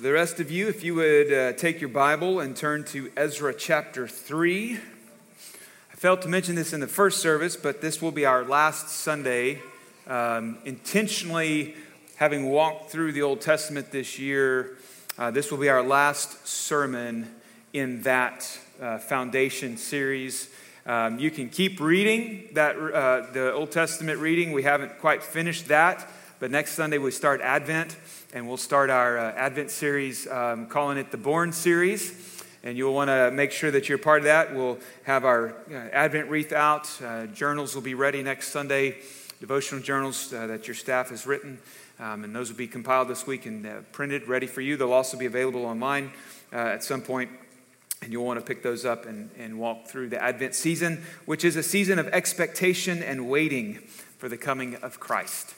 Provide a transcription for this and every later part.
The rest of you, if you would uh, take your Bible and turn to Ezra chapter 3. I failed to mention this in the first service, but this will be our last Sunday. Um, intentionally having walked through the Old Testament this year, uh, this will be our last sermon in that uh, foundation series. Um, you can keep reading that uh, the Old Testament reading. We haven't quite finished that, but next Sunday we start Advent and we'll start our uh, Advent series, um, calling it the Born series. And you'll want to make sure that you're part of that. We'll have our uh, Advent wreath out. Uh, journals will be ready next Sunday, devotional journals uh, that your staff has written. Um, and those will be compiled this week and uh, printed, ready for you. They'll also be available online uh, at some point and you'll want to pick those up and, and walk through the Advent season, which is a season of expectation and waiting for the coming of Christ.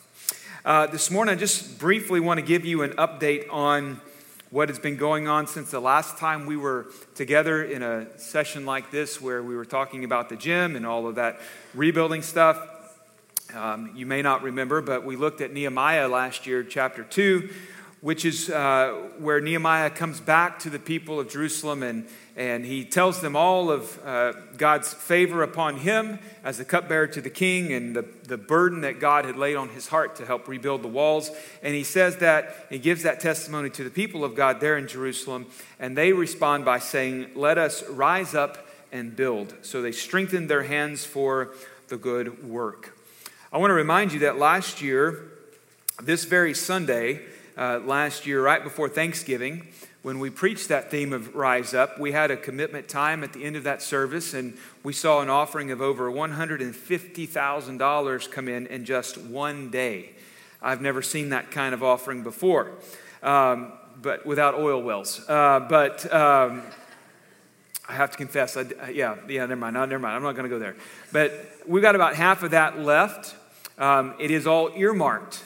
Uh, this morning, I just briefly want to give you an update on what has been going on since the last time we were together in a session like this, where we were talking about the gym and all of that rebuilding stuff. Um, you may not remember, but we looked at Nehemiah last year, chapter 2, which is uh, where Nehemiah comes back to the people of Jerusalem and and he tells them all of uh, God's favor upon him as the cupbearer to the king and the, the burden that God had laid on his heart to help rebuild the walls. And he says that, he gives that testimony to the people of God there in Jerusalem, and they respond by saying, Let us rise up and build. So they strengthened their hands for the good work. I want to remind you that last year, this very Sunday, uh, last year, right before Thanksgiving, when we preached that theme of Rise Up, we had a commitment time at the end of that service, and we saw an offering of over $150,000 come in in just one day. I've never seen that kind of offering before, um, but without oil wells. Uh, but um, I have to confess, I, yeah, yeah, never mind, no, never mind. I'm not going to go there. But we've got about half of that left. Um, it is all earmarked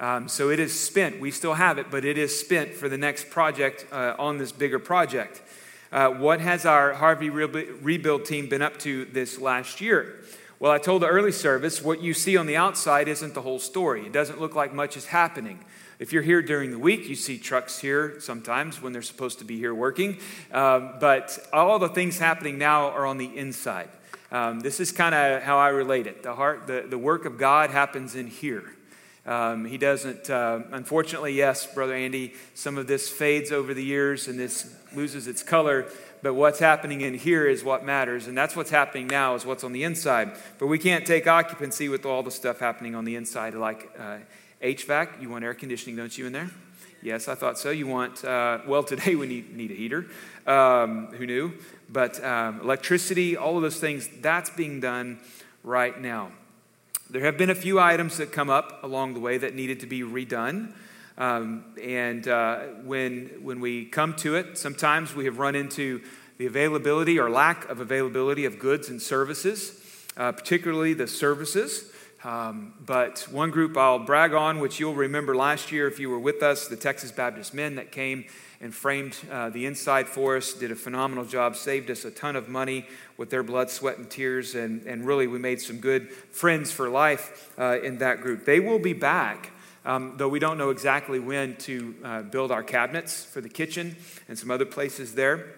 um, so it is spent. We still have it, but it is spent for the next project uh, on this bigger project. Uh, what has our Harvey Rebuild team been up to this last year? Well, I told the early service what you see on the outside isn't the whole story. It doesn't look like much is happening. If you're here during the week, you see trucks here sometimes when they're supposed to be here working. Um, but all the things happening now are on the inside. Um, this is kind of how I relate it. The heart, the, the work of God happens in here. Um, he doesn't, uh, unfortunately, yes, Brother Andy, some of this fades over the years and this loses its color. But what's happening in here is what matters. And that's what's happening now, is what's on the inside. But we can't take occupancy with all the stuff happening on the inside, like uh, HVAC. You want air conditioning, don't you, in there? Yes, I thought so. You want, uh, well, today we need, need a heater. Um, who knew? But um, electricity, all of those things, that's being done right now. There have been a few items that come up along the way that needed to be redone. Um, and uh, when, when we come to it, sometimes we have run into the availability or lack of availability of goods and services, uh, particularly the services. Um, but one group I'll brag on, which you'll remember last year if you were with us, the Texas Baptist men that came and framed uh, the inside for us, did a phenomenal job, saved us a ton of money with their blood, sweat, and tears, and, and really we made some good friends for life uh, in that group. They will be back. Um, though we don't know exactly when to uh, build our cabinets for the kitchen and some other places there.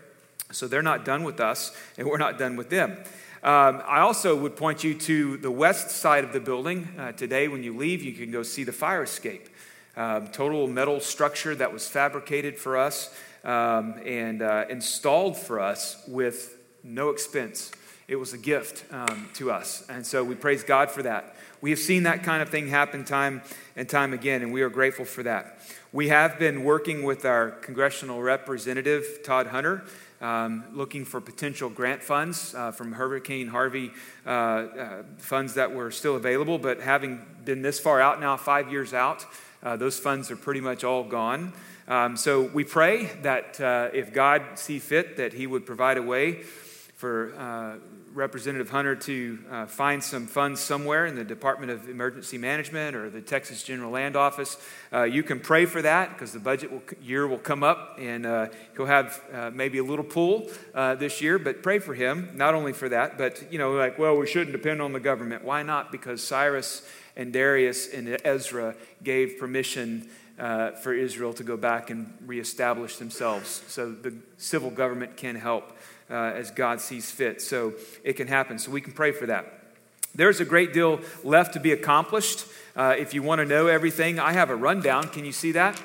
So they're not done with us, and we're not done with them. Um, I also would point you to the west side of the building. Uh, today, when you leave, you can go see the fire escape um, total metal structure that was fabricated for us um, and uh, installed for us with no expense. It was a gift um, to us. And so we praise God for that. We have seen that kind of thing happen time and time again, and we are grateful for that. We have been working with our congressional representative, Todd Hunter, um, looking for potential grant funds uh, from Hurricane Harvey uh, uh, funds that were still available, but having been this far out now, five years out, uh, those funds are pretty much all gone. Um, so we pray that uh, if God see fit, that He would provide a way for uh, Representative Hunter to uh, find some funds somewhere in the Department of Emergency Management or the Texas General Land Office. Uh, you can pray for that because the budget will, year will come up and uh, he'll have uh, maybe a little pool uh, this year. But pray for him, not only for that, but you know, like, well, we shouldn't depend on the government. Why not? Because Cyrus and Darius and Ezra gave permission. For Israel to go back and reestablish themselves. So the civil government can help uh, as God sees fit. So it can happen. So we can pray for that. There's a great deal left to be accomplished. Uh, if you want to know everything, I have a rundown. Can you see that?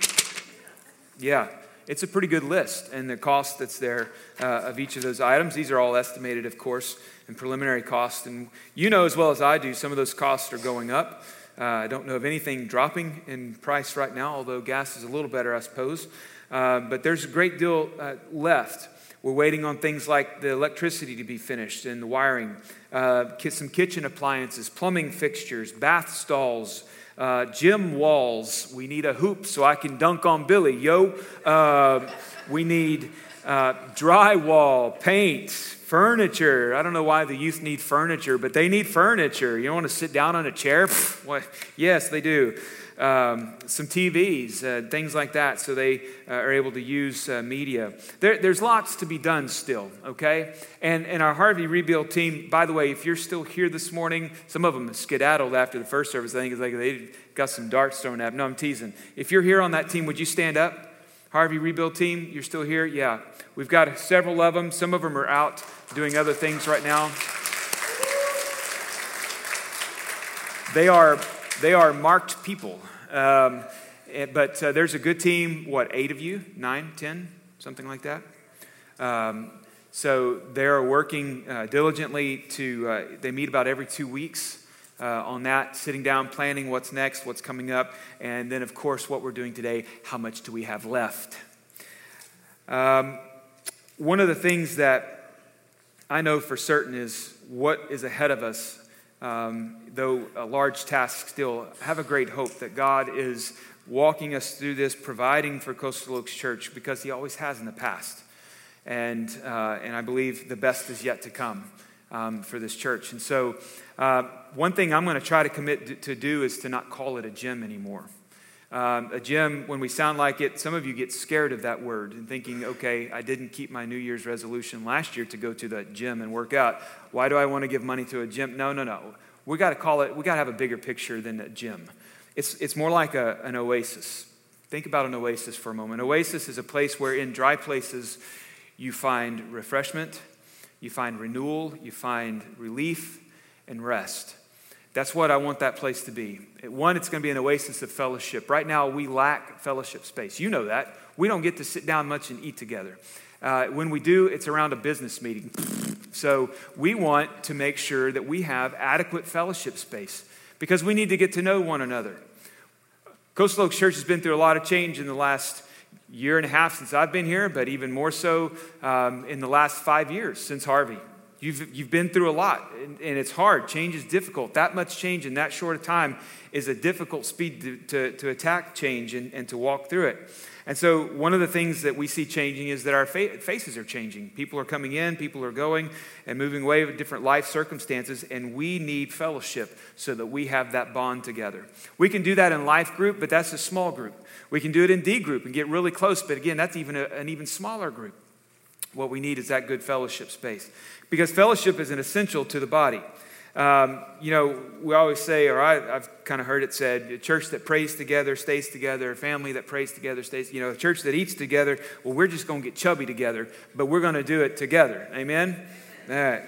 Yeah, it's a pretty good list and the cost that's there uh, of each of those items. These are all estimated, of course, and preliminary costs. And you know as well as I do, some of those costs are going up. Uh, I don't know of anything dropping in price right now, although gas is a little better, I suppose. Uh, but there's a great deal uh, left. We're waiting on things like the electricity to be finished and the wiring, uh, some kitchen appliances, plumbing fixtures, bath stalls, uh, gym walls. We need a hoop so I can dunk on Billy. Yo, uh, we need uh, drywall, paint, furniture. I don't know why the youth need furniture, but they need furniture. You don't want to sit down on a chair? What? Yes, they do um, some TVs, uh, things like that, so they uh, are able to use uh, media. There, there's lots to be done still, okay? And, and our Harvey Rebuild team, by the way, if you're still here this morning, some of them skedaddled after the first service. I think it's like they got some darts thrown at them. No, I'm teasing. If you're here on that team, would you stand up? Harvey Rebuild team, you're still here? Yeah. We've got several of them. Some of them are out doing other things right now. They are they are marked people. Um, eh, but uh, there's a good team, what, eight of you? Nine, ten, something like that? Um, so they're working uh, diligently to, uh, they meet about every two weeks. Uh, on that, sitting down, planning what's next, what's coming up, and then, of course, what we're doing today how much do we have left? Um, one of the things that I know for certain is what is ahead of us um, though a large task still, have a great hope that God is walking us through this, providing for Coastal Oaks Church because He always has in the past. And, uh, and I believe the best is yet to come um, for this church. And so, uh, one thing I'm going to try to commit to do is to not call it a gym anymore. Um, a gym, when we sound like it, some of you get scared of that word and thinking, okay, I didn't keep my New Year's resolution last year to go to the gym and work out. Why do I want to give money to a gym? No, no, no. We got to call it, we got to have a bigger picture than a gym. It's, it's more like a, an oasis. Think about an oasis for a moment. Oasis is a place where, in dry places, you find refreshment, you find renewal, you find relief and rest. That's what I want that place to be. One, it's going to be an oasis of fellowship. Right now, we lack fellowship space. You know that. We don't get to sit down much and eat together. Uh, when we do, it's around a business meeting. So we want to make sure that we have adequate fellowship space because we need to get to know one another. Coastal Oaks Church has been through a lot of change in the last year and a half since I've been here, but even more so um, in the last five years since Harvey. You've, you've been through a lot, and, and, it's hard. Change is difficult. That much change in that short a time is a difficult speed to, to, to attack change and, and to walk through it. And so, one of the things that we see changing is that our fa- faces are changing. People are coming in, people are going and moving away with different life circumstances, and we need fellowship so that we have that bond together. We can do that in life group, but that's a small group. We can do it in D group and get really close, but again, that's even a, an even smaller group. What we need is that good fellowship space because fellowship is an essential to the body. Um, you know, we always say, or I, have kind of heard it said, a church that prays together stays together, a family that prays together stays, you know, a church that eats together, well, we're just going to get chubby together, but we're going to do it together. Amen? Uh,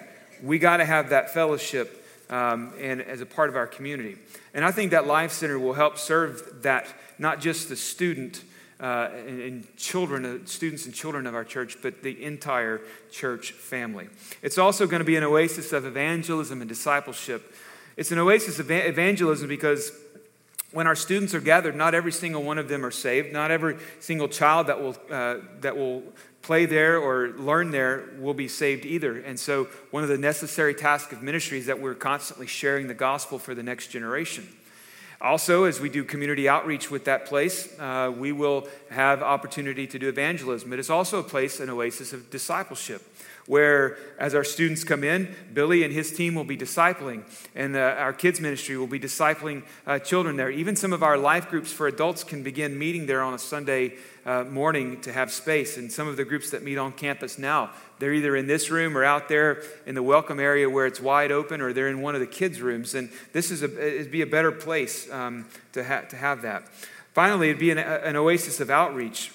we got to have that fellowship um, and as a part of our community. And I think that Life Center will help serve that, not just the student uh, and, and, children, uh, students and children of our church, but the entire church family. It's also going to be an oasis of evangelism and discipleship. It's an oasis of evangelism because when our students are gathered, not every single one of them are saved. Not every single child that will, uh, that will play there or learn there will be saved either. And so, one of the necessary tasks of ministry is that we're constantly sharing the gospel for the next generation. Also, as we do community outreach with that place, uh, we will have opportunity to do evangelism. It's also a place, an oasis of discipleship where as our students come in, Billy and his team will be discipling, and uh, our kids' ministry will be discipling uh, children there. Even some of our life groups for adults can begin meeting there on a Sunday uh, morning to have space. And some of the groups that meet on campus now, they're either in this room or out there in the welcome area where it's wide open, or they're in one of the kids' rooms. And this is a, it'd be a better place um, to, ha- to have that. Finally, it'd be an, an oasis of outreach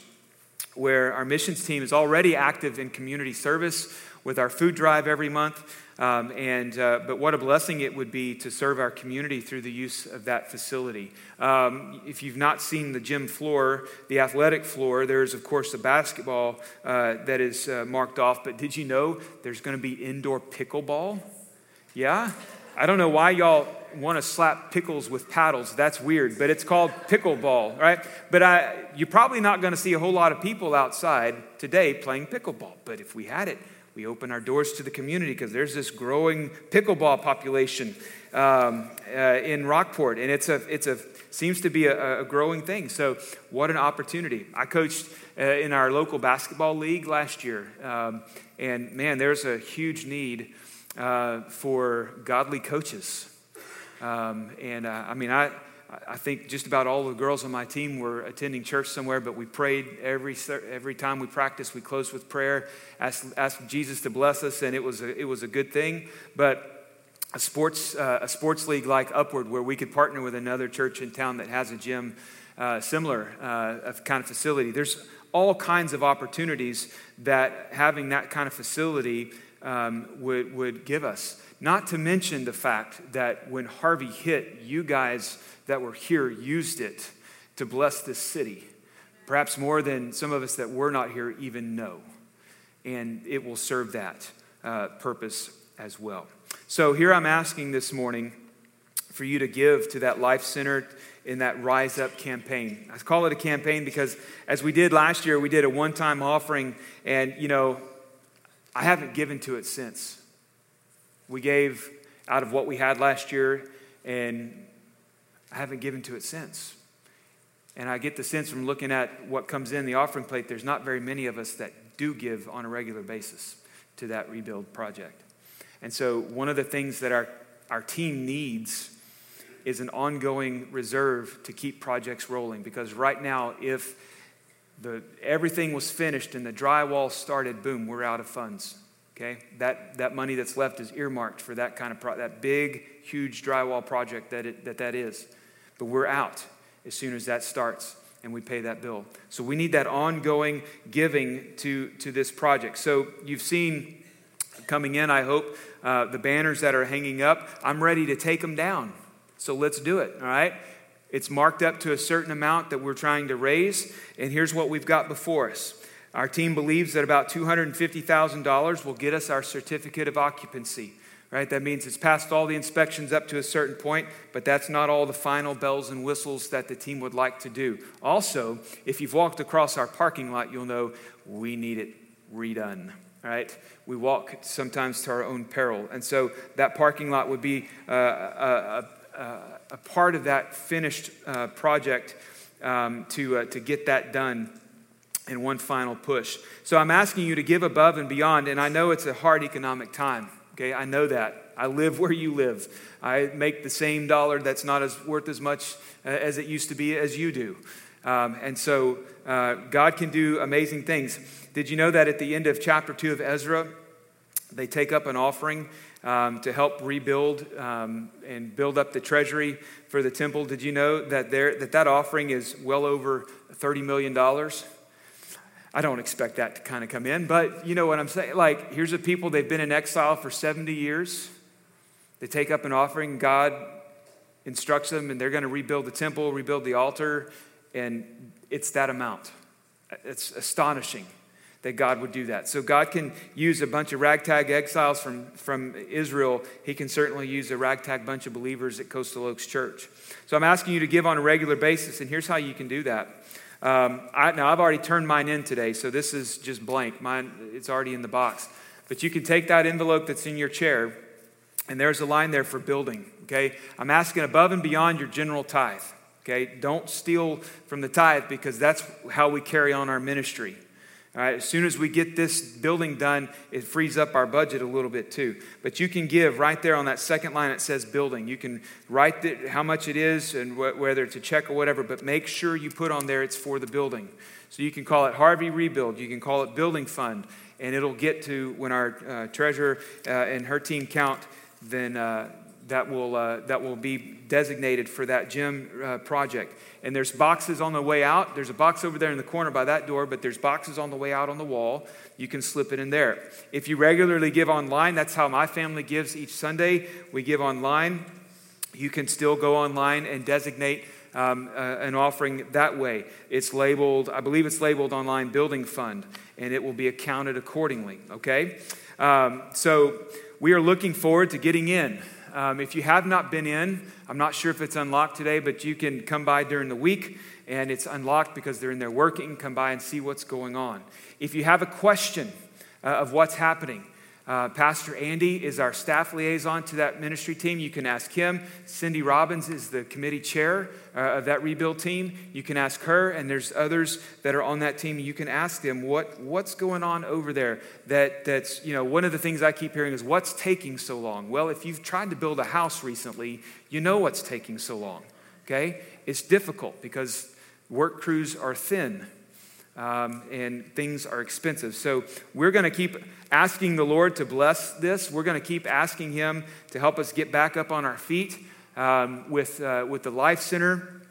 where our missions team is already active in community service with our food drive every month. Um, and, uh, but what a blessing it would be to serve our community through the use of that facility. Um, if you've not seen the gym floor, the athletic floor, there's, of course, the basketball uh, that is uh, marked off. But did you know there's going to be indoor pickleball? Yeah? I don't know why y'all want to slap pickles with paddles. That's weird, but it's called pickleball, right? But I, you're probably not going to see a whole lot of people outside today playing pickleball. But if we had it, we open our doors to the community because there's this growing pickleball population um, uh, in Rockport, and it's a it's a seems to be a, a growing thing. So what an opportunity! I coached uh, in our local basketball league last year, um, and man, there's a huge need uh, for godly coaches. Um, and uh, I mean, I I think just about all the girls on my team were attending church somewhere, but we prayed every, every time we practiced. We closed with prayer, asked, asked Jesus to bless us, and it was a, it was a good thing. But a sports, uh, a sports league like Upward, where we could partner with another church in town that has a gym uh, similar uh, kind of facility. There's all kinds of opportunities that having that kind of facility um, would, would give us. Not to mention the fact that when Harvey hit, you guys that were here used it to bless this city, perhaps more than some of us that were not here even know. And it will serve that uh, purpose as well. So here I'm asking this morning for you to give to that life center in that Rise Up campaign. I call it a campaign because as we did last year, we did a one time offering, and you know, I haven't given to it since. We gave out of what we had last year, and I haven't given to it since. And I get the sense from looking at what comes in the offering plate, there's not very many of us that do give on a regular basis to that rebuild project. And so, one of the things that our, our team needs is an ongoing reserve to keep projects rolling. Because right now, if the, everything was finished and the drywall started, boom, we're out of funds. Okay? That, that money that's left is earmarked for that kind of pro- that big, huge drywall project that, it, that that is. But we're out as soon as that starts and we pay that bill. So we need that ongoing giving to, to this project. So you've seen coming in, I hope, uh, the banners that are hanging up. I'm ready to take them down. So let's do it, all right? It's marked up to a certain amount that we're trying to raise, and here's what we've got before us. Our team believes that about $250,000 will get us our certificate of occupancy right? That means it's passed all the inspections up to a certain point, but that's not all the final bells and whistles that the team would like to do. Also, if you've walked across our parking lot, you'll know we need it redone, right? We walk sometimes to our own peril. And so that parking lot would be uh, a, a, a, part of that finished uh, project um, to, uh, to get that done in one final push. So I'm asking you to give above and beyond, and I know it's a hard economic time. Okay, I know that. I live where you live. I make the same dollar that's not as worth as much uh, as it used to be as you do. Um, and so uh, God can do amazing things. Did you know that at the end of chapter 2 of Ezra, they take up an offering um, to help rebuild um, and build up the treasury for the temple? Did you know that, there, that that offering is well over $30 million? I don't expect that to kind of come in, but you know what I'm saying? Like, here's a people, they've been in exile for 70 years. They take up an offering, God instructs them, and they're going to rebuild the temple, rebuild the altar, and it's that amount. It's astonishing that God would do that. So, God can use a bunch of ragtag exiles from, from Israel. He can certainly use a ragtag bunch of believers at Coastal Oaks Church. So, I'm asking you to give on a regular basis, and here's how you can do that. Um, I, now, I've already turned mine in today, so this is just blank. Mine, it's already in the box. But you can take that envelope that's in your chair And there's a line there for building, okay? I'm asking above and beyond your general tithe, okay? Don't steal from the tithe because that's how we carry on our ministry. All right, as soon as we get this building done, it frees up our budget a little bit too. But you can give right there on that second line, it says building. You can write the, how much it is and wh- whether it's a check or whatever, but make sure you put on there it's for the building. So you can call it Harvey Rebuild, you can call it Building Fund, and it'll get to when our uh, treasurer uh, and her team count, then uh, that, will, uh, that will be designated for that gym uh, project. And there's boxes on the way out. There's a box over there in the corner by that door, but there's boxes on the way out on the wall. You can slip it in there. If you regularly give online, that's how my family gives each Sunday. We give online. You can still go online and designate um, uh, an offering that way. It's labeled, I believe it's labeled online Building Fund, and it will be accounted accordingly, okay? Um, so we are looking forward to getting in. Um, if you have not been in, I'm not sure if it's unlocked today, but you can come by during the week and it's unlocked because they're in there working. Come by and see what's going on. If you have a question uh, of what's happening, uh, Pastor Andy is our staff liaison to that ministry team. You can ask him. Cindy Robbins is the committee chair uh, of that rebuild team. You can ask her, and there's others that are on that team. You can ask them what, what's going on over there. That, that's, you know, one of the things I keep hearing is what's taking so long? Well, if you've tried to build a house recently, you know what's taking so long, okay? It's difficult because work crews are thin um, and things are expensive. So we're going to keep asking the Lord to bless this. We're going to keep asking Him to help us get back up on our feet um, with, uh, with the Life Center.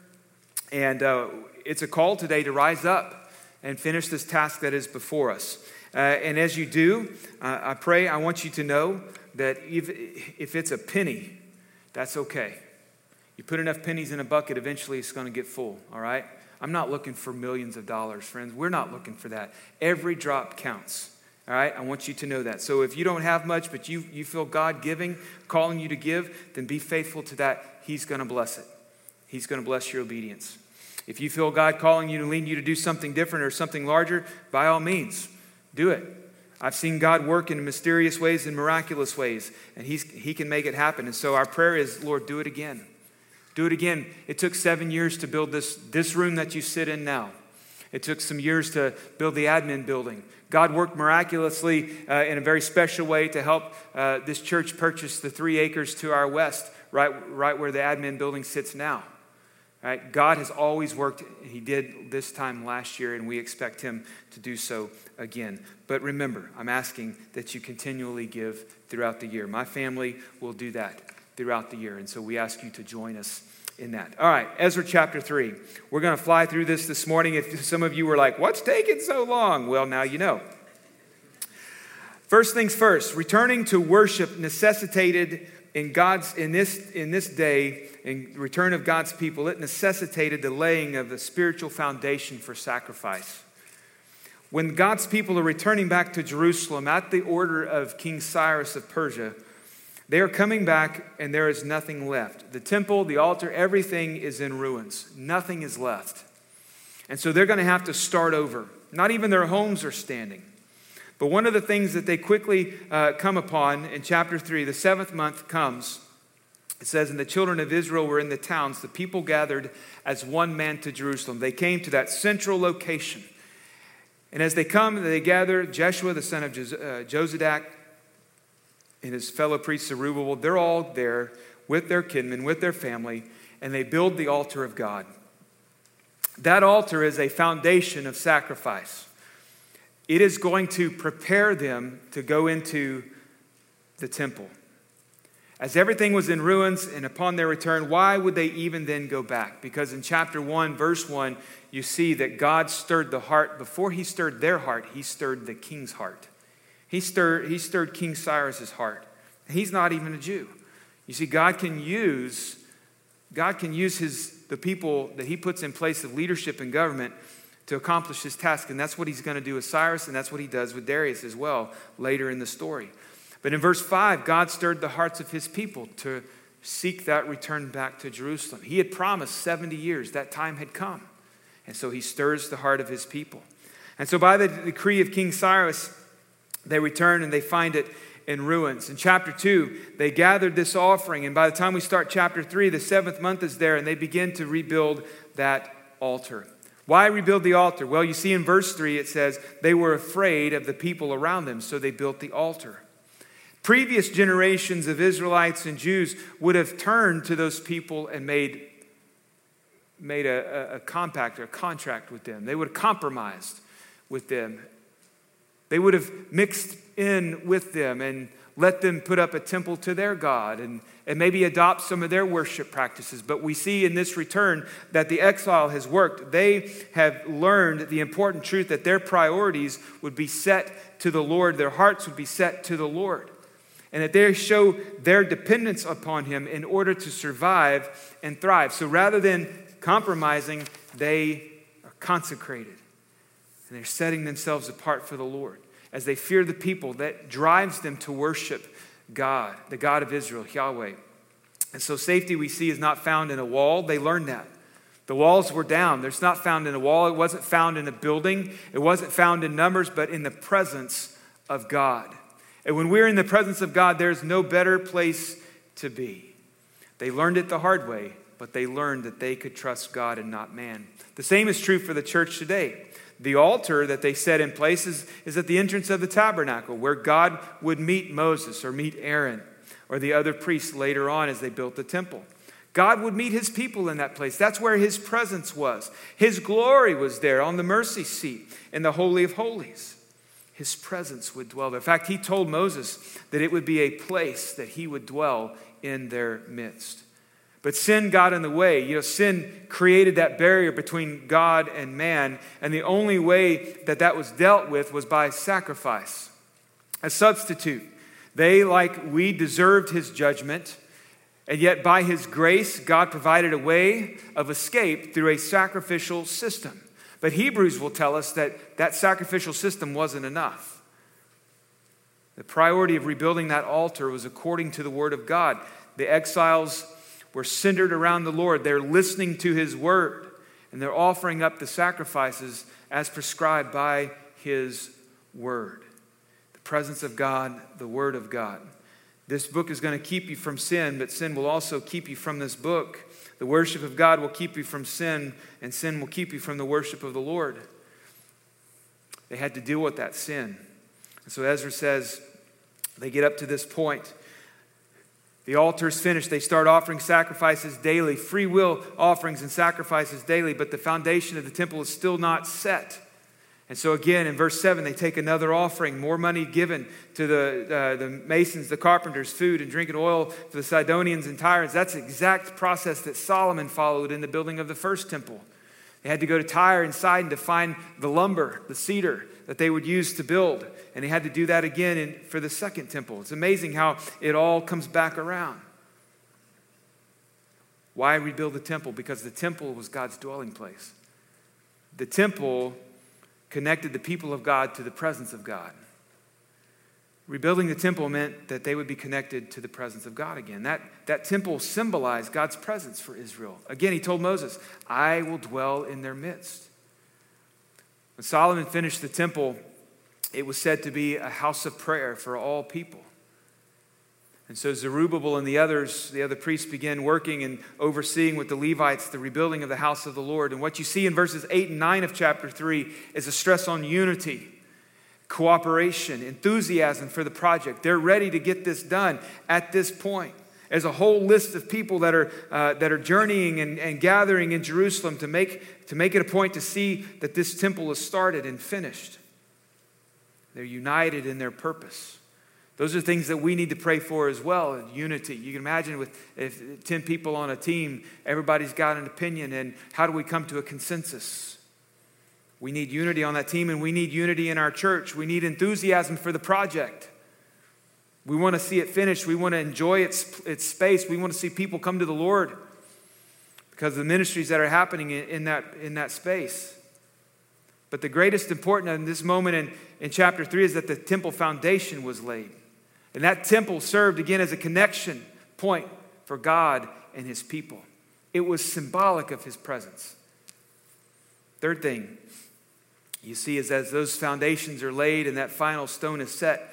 And uh, it's a call today to rise up and finish this task that is before us. Uh, and as you do, uh, I pray, I want you to know that if, if it's a penny, that's okay. You put enough pennies in a bucket, eventually it's going to get full, all right? I'm not looking for millions of dollars, friends. We're not looking for that. Every drop counts. All right, I want you to know that. So if you don't have much, but you, you feel God giving, calling you to give, then be faithful to that. He's going to bless it. He's going to bless your obedience. If you feel God calling you to lead you to do something different or something larger, by all means, do it. I've seen God work in mysterious ways and miraculous ways, and he's, He can make it happen. And so our prayer is, Lord, do it again. Do it again. It took seven years to build this, this room that you sit in now. It took some years to build the admin building. God worked miraculously uh, in a very special way to help uh, this church purchase the three acres to our west, right, right where the admin building sits now. Right? God has always worked. He did this time last year, and we expect Him to do so again. But remember, I'm asking that you continually give throughout the year. My family will do that throughout the year. And so we ask you to join us in that. All right, Ezra chapter 3. We're going to fly through this this morning. If some of you were like, what's taking so long? Well, now you know. First things first, returning to worship necessitated in God's in this in this day in return of God's people, it necessitated the laying of the spiritual foundation for sacrifice. When God's people are returning back to Jerusalem at the order of King Cyrus of Persia, they are coming back and there is nothing left. The temple, the altar, everything is in ruins. Nothing is left. And so they're going to have to start over. Not even their homes are standing. But one of the things that they quickly uh, come upon in chapter 3, the seventh month comes. It says, And the children of Israel were in the towns. The people gathered as one man to Jerusalem. They came to that central location. And as they come, they gather Jeshua, the son of Jos- uh, Jozadak, and his fellow priest Zerubbabel, they're all there with their kinmen, with their family, and they build the altar of God. That altar is a foundation of sacrifice. It is going to prepare them to go into the temple. As everything was in ruins and upon their return, why would they even then go back? Because in chapter 1, verse 1, you see that God stirred the heart. Before he stirred their heart, he stirred the king's heart. He stirred, he stirred King Cyrus's heart. He's not even a Jew. You see, God can use, God can use his, the people that he puts in place of leadership and government to accomplish his task. And that's what he's going to do with Cyrus, and that's what he does with Darius as well later in the story. But in verse 5, God stirred the hearts of his people to seek that return back to Jerusalem. He had promised 70 years, that time had come. And so he stirs the heart of his people. And so, by the decree of King Cyrus, they return and they find it in ruins. In chapter 2, they gathered this offering, and by the time we start chapter 3, the seventh month is there, and they begin to rebuild that altar. Why rebuild the altar? Well, you see in verse 3, it says, they were afraid of the people around them, so they built the altar. Previous generations of Israelites and Jews would have turned to those people and made, made a, a, a compact or a contract with them. They would have compromised with them. They would have mixed in with them and let them put up a temple to their God and, and maybe adopt some of their worship practices. But we see in this return that the exile has worked. They have learned the important truth that their priorities would be set to the Lord, their hearts would be set to the Lord, and that they show their dependence upon Him in order to survive and thrive. So rather than compromising, they are consecrated and they're setting themselves apart for the Lord as they fear the people that drives them to worship God, the God of Israel, Yahweh. And so safety we see is not found in a wall. They learned that. The walls were down. It's not found in a wall. It wasn't found in a building. It wasn't found in numbers, but in the presence of God. And when we're in the presence of God, there's no better place to be. They learned it the hard way, but they learned that they could trust God and not man. The same is true for the church today. The altar that they set in place is, is at the entrance of the tabernacle, where God would meet Moses or meet Aaron or the other priests later on as they built the temple. God would meet his people in that place. That's where his presence was. His glory was there on the mercy seat in the Holy of Holies. His presence would dwell there. In fact, he told Moses that it would be a place that he would dwell in their midst. But sin got in the way. You know, sin created that barrier between God and man, and the only way that that was dealt with was by sacrifice, a substitute. They, like we, deserved his judgment, and yet by his grace, God provided a way of escape through a sacrificial system. But Hebrews will tell us that that sacrificial system wasn't enough. The priority of rebuilding that altar was according to the word of God. The exiles were centered around the Lord. They're listening to His word and they're offering up the sacrifices as prescribed by His word. The presence of God, the word of God. This book is going to keep you from sin, but sin will also keep you from this book. The worship of God will keep you from sin, and sin will keep you from the worship of the Lord. They had to deal with that sin. And so Ezra says, they get up to this point the altar is finished. They start offering sacrifices daily, free will offerings and sacrifices daily, but the foundation of the temple is still not set. And so, again, in verse 7, they take another offering, more money given to the, uh, the masons, the carpenters, food and drink and oil for the Sidonians and Tyrians. That's the exact process that Solomon followed in the building of the first temple. They had to go to Tyre and Sidon to find the lumber, the cedar that they would use to build. And he had to do that again in, for the second temple. It's amazing how it all comes back around. Why rebuild the temple? Because the temple was God's dwelling place. The temple connected the people of God to the presence of God. Rebuilding the temple meant that they would be connected to the presence of God again. That, that temple symbolized God's presence for Israel. Again, he told Moses, I will dwell in their midst. When Solomon finished the temple, it was said to be a house of prayer for all people. And so Zerubbabel and the others, the other priests, began working and overseeing with the Levites the rebuilding of the house of the Lord. And what you see in verses 8 and 9 of chapter 3 is a stress on unity, cooperation, enthusiasm for the project. They're ready to get this done at this point. There's a whole list of people that are, uh, that are journeying and, and gathering in Jerusalem to make, to make it a point to see that this temple is started and finished. They're united in their purpose. Those are things that we need to pray for as well unity. You can imagine with if 10 people on a team, everybody's got an opinion, and how do we come to a consensus? We need unity on that team, and we need unity in our church. We need enthusiasm for the project. We want to see it finished. We want to enjoy its, its space. We want to see people come to the Lord because of the ministries that are happening in, that, in that space. But the greatest important in this moment in, in chapter 3 is that the temple foundation was laid. And that temple served again as a connection point for God and his people. It was symbolic of his presence. Third thing you see is as those foundations are laid and that final stone is set,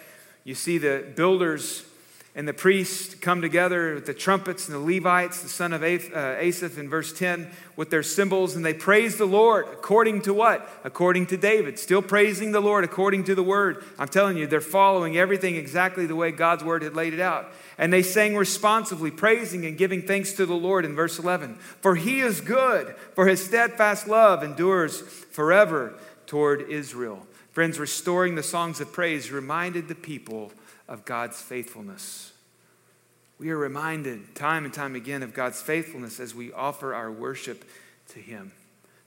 You see the builders and the priests come together with the trumpets and the Levites, the son of uh, Asaph, in verse 10, with their cymbals, and they praise the Lord according to what? According to David. Still praising the Lord according to the word. I'm telling you, they're following everything exactly the way God's word had laid it out. And they sang responsively, praising and giving thanks to the Lord in verse 11. For he is good, for his steadfast love endures forever toward Israel. Friends, restoring the songs of praise reminded the people of God's faithfulness. We are reminded time and time again of God's faithfulness as we offer our worship to Him.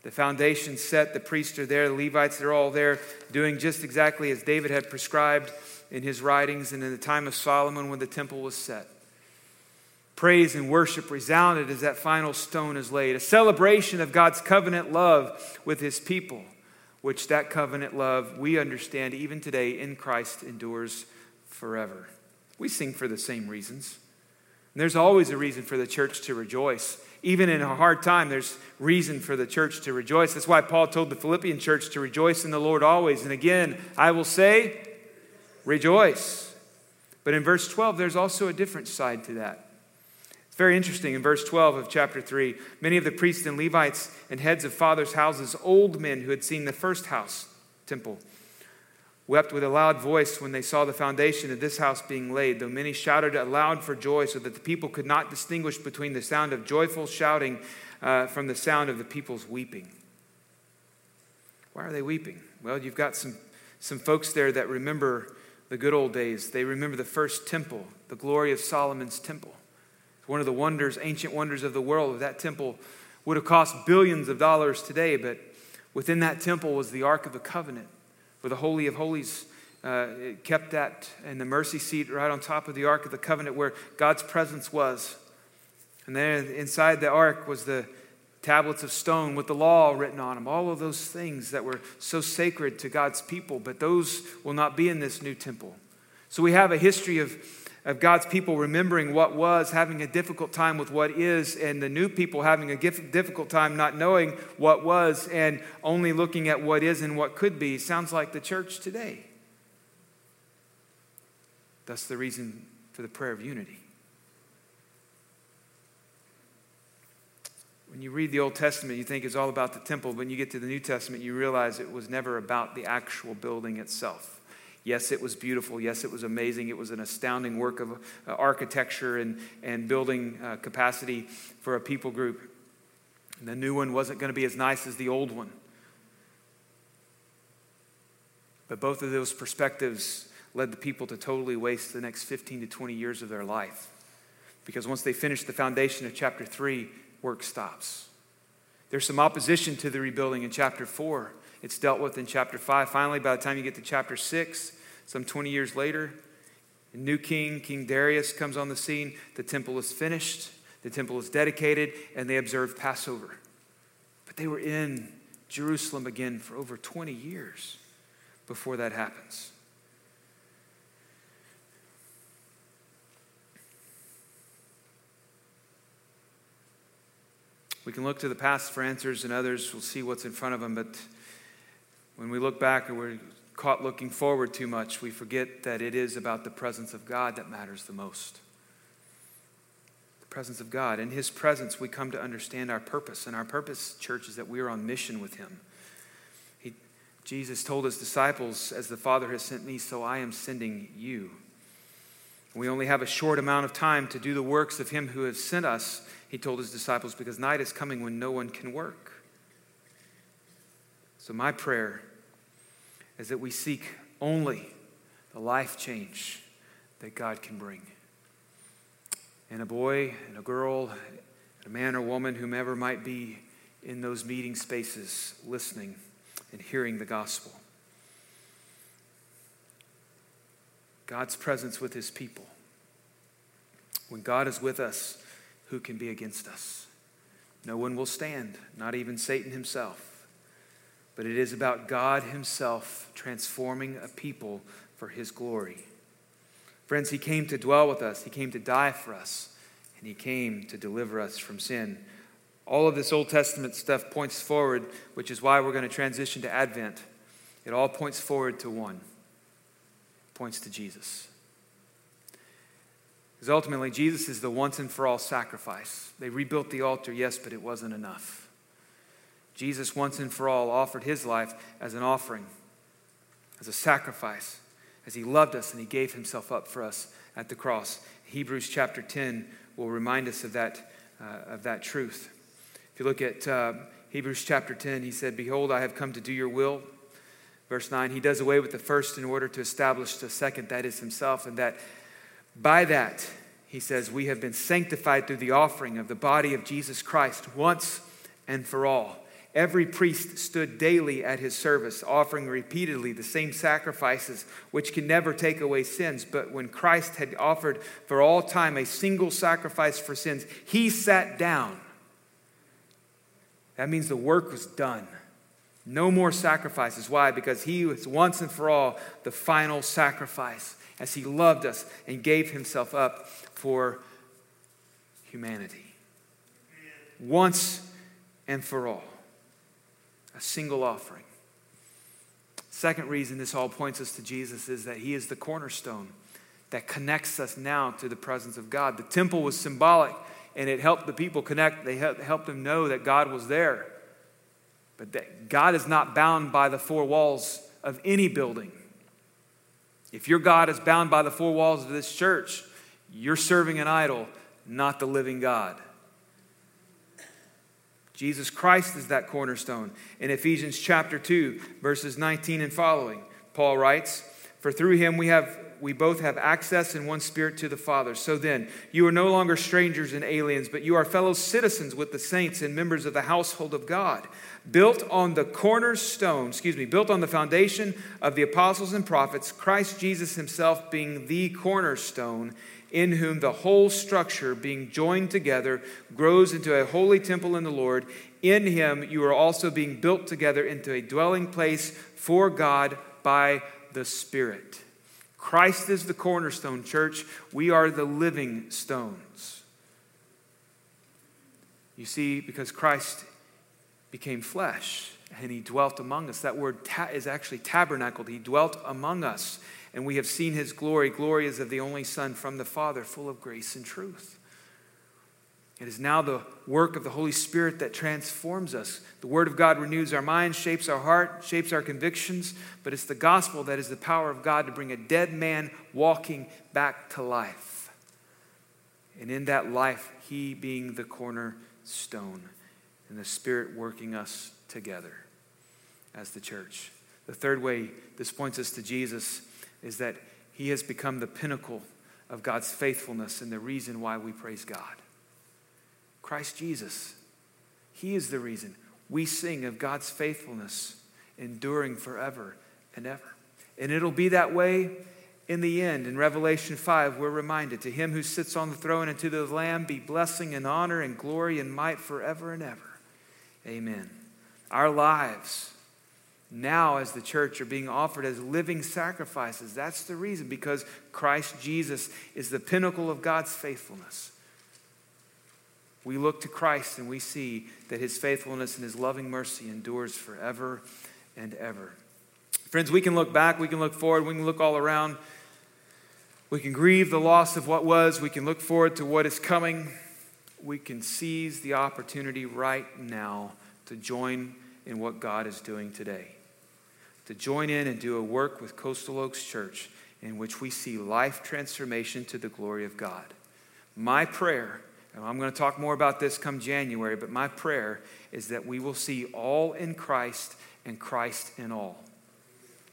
The foundation set, the priests are there, the Levites, they're all there doing just exactly as David had prescribed in his writings and in the time of Solomon when the temple was set. Praise and worship resounded as that final stone is laid, a celebration of God's covenant love with his people, which that covenant love we understand even today in Christ endures forever. We sing for the same reasons. And there's always a reason for the church to rejoice. Even in a hard time, there's reason for the church to rejoice. That's why Paul told the Philippian church to rejoice in the Lord always. And again, I will say, rejoice. But in verse 12, there's also a different side to that. It's very interesting. In verse 12 of chapter 3, many of the priests and Levites and heads of fathers' houses, old men who had seen the first house, temple, wept with a loud voice when they saw the foundation of this house being laid, though many shouted aloud for joy, so that the people could not distinguish between the sound of joyful shouting uh, from the sound of the people's weeping. Why are they weeping? Well, you've got some, some folks there that remember the good old days. They remember the first temple, the glory of Solomon's temple. One of the wonders, ancient wonders of the world. That temple would have cost billions of dollars today, but within that temple was the Ark of the Covenant where the Holy of Holies uh, kept that and the mercy seat right on top of the Ark of the Covenant where God's presence was. And then inside the ark was the tablets of stone with the law written on them, all of those things that were so sacred to God's people, but those will not be in this new temple. So we have a history of of God's people remembering what was, having a difficult time with what is, and the new people having a difficult time not knowing what was and only looking at what is and what could be. Sounds like the church today. That's the reason for the prayer of unity. When you read the Old Testament, you think it's all about the temple. When you get to the New Testament, you realize it was never about the actual building itself. Yes, it was beautiful. Yes, it was amazing. It was an astounding work of uh, architecture and, and building uh, capacity for a people group. And the new one wasn't going to be as nice as the old one. But both of those perspectives led the people to totally waste the next 15 to 20 years of their life. Because once they finish the foundation of chapter 3, work stops. There's some opposition to the rebuilding in chapter 4. It's dealt with in chapter 5. Finally, by the time you get to chapter 6, some 20 years later, a new king, King Darius, comes on the scene. The temple is finished, the temple is dedicated, and they observe Passover. But they were in Jerusalem again for over 20 years before that happens. We can look to the past for answers, and others will see what's in front of them, but when we look back and we're caught looking forward too much, we forget that it is about the presence of God that matters the most. The presence of God. In His presence, we come to understand our purpose. And our purpose, church, is that we are on mission with Him. He, Jesus told His disciples, As the Father has sent me, so I am sending you. We only have a short amount of time to do the works of Him who has sent us, He told His disciples, because night is coming when no one can work. So, my prayer is that we seek only the life change that God can bring. And a boy and a girl, and a man or woman, whomever might be in those meeting spaces, listening and hearing the gospel. God's presence with his people. When God is with us, who can be against us? No one will stand, not even Satan himself but it is about God Himself transforming a people for His glory. Friends, He came to dwell with us, He came to die for us, and He came to deliver us from sin. All of this Old Testament stuff points forward, which is why we're going to transition to Advent. It all points forward to one points to Jesus. Because ultimately, Jesus is the once and for all sacrifice. They rebuilt the altar, yes, but it wasn't enough. Jesus, once and for all, offered his life as an offering, as a sacrifice, as he loved us and he gave himself up for us at the cross. Hebrews chapter 10 will remind us of that, uh, of that truth. If you look at uh, Hebrews chapter 10, he said, Behold, I have come to do your will. Verse 9, he does away with the first in order to establish the second, that is himself, and that by that, he says, we have been sanctified through the offering of the body of Jesus Christ once and for all. Every priest stood daily at his service, offering repeatedly the same sacrifices, which can never take away sins. But when Christ had offered for all time a single sacrifice for sins, he sat down. That means the work was done. No more sacrifices. Why? Because he was once and for all the final sacrifice as he loved us and gave himself up for humanity. Once and for all. A single offering. Second reason this all points us to Jesus is that he is the cornerstone that connects us now to the presence of God. The temple was symbolic and it helped the people connect, they helped them know that God was there. But that God is not bound by the four walls of any building. If your God is bound by the four walls of this church, you're serving an idol, not the living God. Jesus Christ is that cornerstone. In Ephesians chapter 2, verses 19 and following, Paul writes, For through him we have we both have access in one spirit to the Father. So then, you are no longer strangers and aliens, but you are fellow citizens with the saints and members of the household of God, built on the cornerstone, excuse me, built on the foundation of the apostles and prophets, Christ Jesus himself being the cornerstone, in whom the whole structure, being joined together, grows into a holy temple in the Lord. In him you are also being built together into a dwelling place for God by the Spirit. Christ is the cornerstone, church. We are the living stones. You see, because Christ became flesh and he dwelt among us. That word ta- is actually tabernacled. He dwelt among us, and we have seen his glory. Glory is of the only Son from the Father, full of grace and truth. It is now the work of the Holy Spirit that transforms us. The Word of God renews our minds, shapes our heart, shapes our convictions, but it's the gospel that is the power of God to bring a dead man walking back to life. And in that life, He being the cornerstone, and the Spirit working us together as the church. The third way this points us to Jesus is that He has become the pinnacle of God's faithfulness and the reason why we praise God. Christ Jesus. He is the reason we sing of God's faithfulness enduring forever and ever. And it'll be that way in the end. In Revelation 5, we're reminded to him who sits on the throne and to the Lamb be blessing and honor and glory and might forever and ever. Amen. Our lives now, as the church, are being offered as living sacrifices. That's the reason, because Christ Jesus is the pinnacle of God's faithfulness. We look to Christ and we see that his faithfulness and his loving mercy endures forever and ever. Friends, we can look back, we can look forward, we can look all around. We can grieve the loss of what was, we can look forward to what is coming. We can seize the opportunity right now to join in what God is doing today. To join in and do a work with Coastal Oaks Church in which we see life transformation to the glory of God. My prayer and I'm going to talk more about this come January, but my prayer is that we will see all in Christ and Christ in all.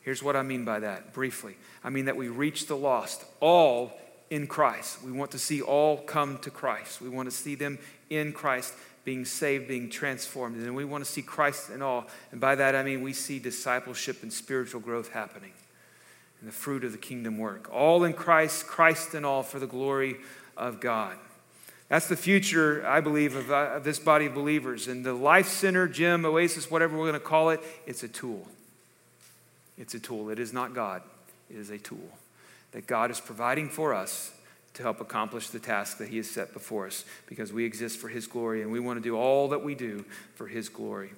Here's what I mean by that briefly I mean that we reach the lost, all in Christ. We want to see all come to Christ. We want to see them in Christ being saved, being transformed. And we want to see Christ in all. And by that I mean we see discipleship and spiritual growth happening and the fruit of the kingdom work. All in Christ, Christ in all for the glory of God. That's the future, I believe, of, uh, of this body of believers. And the Life Center, gym, Oasis, whatever we're going to call it, it's a tool. It's a tool. It is not God, it is a tool that God is providing for us to help accomplish the task that He has set before us because we exist for His glory and we want to do all that we do for His glory.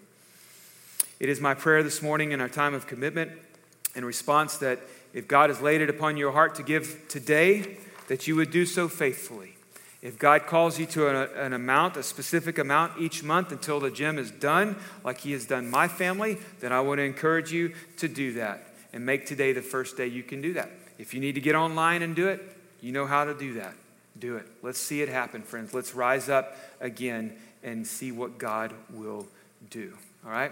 It is my prayer this morning in our time of commitment and response that if God has laid it upon your heart to give today, that you would do so faithfully. If God calls you to an, an, amount, a specific amount each month until the gym is done, like He has done my family, then I want to encourage you to do that and make today the first day you can do that. If you need to get online and do it, you know how to do that. Do it. Let's see it happen, friends. Let's rise up again and see what God will do. All right?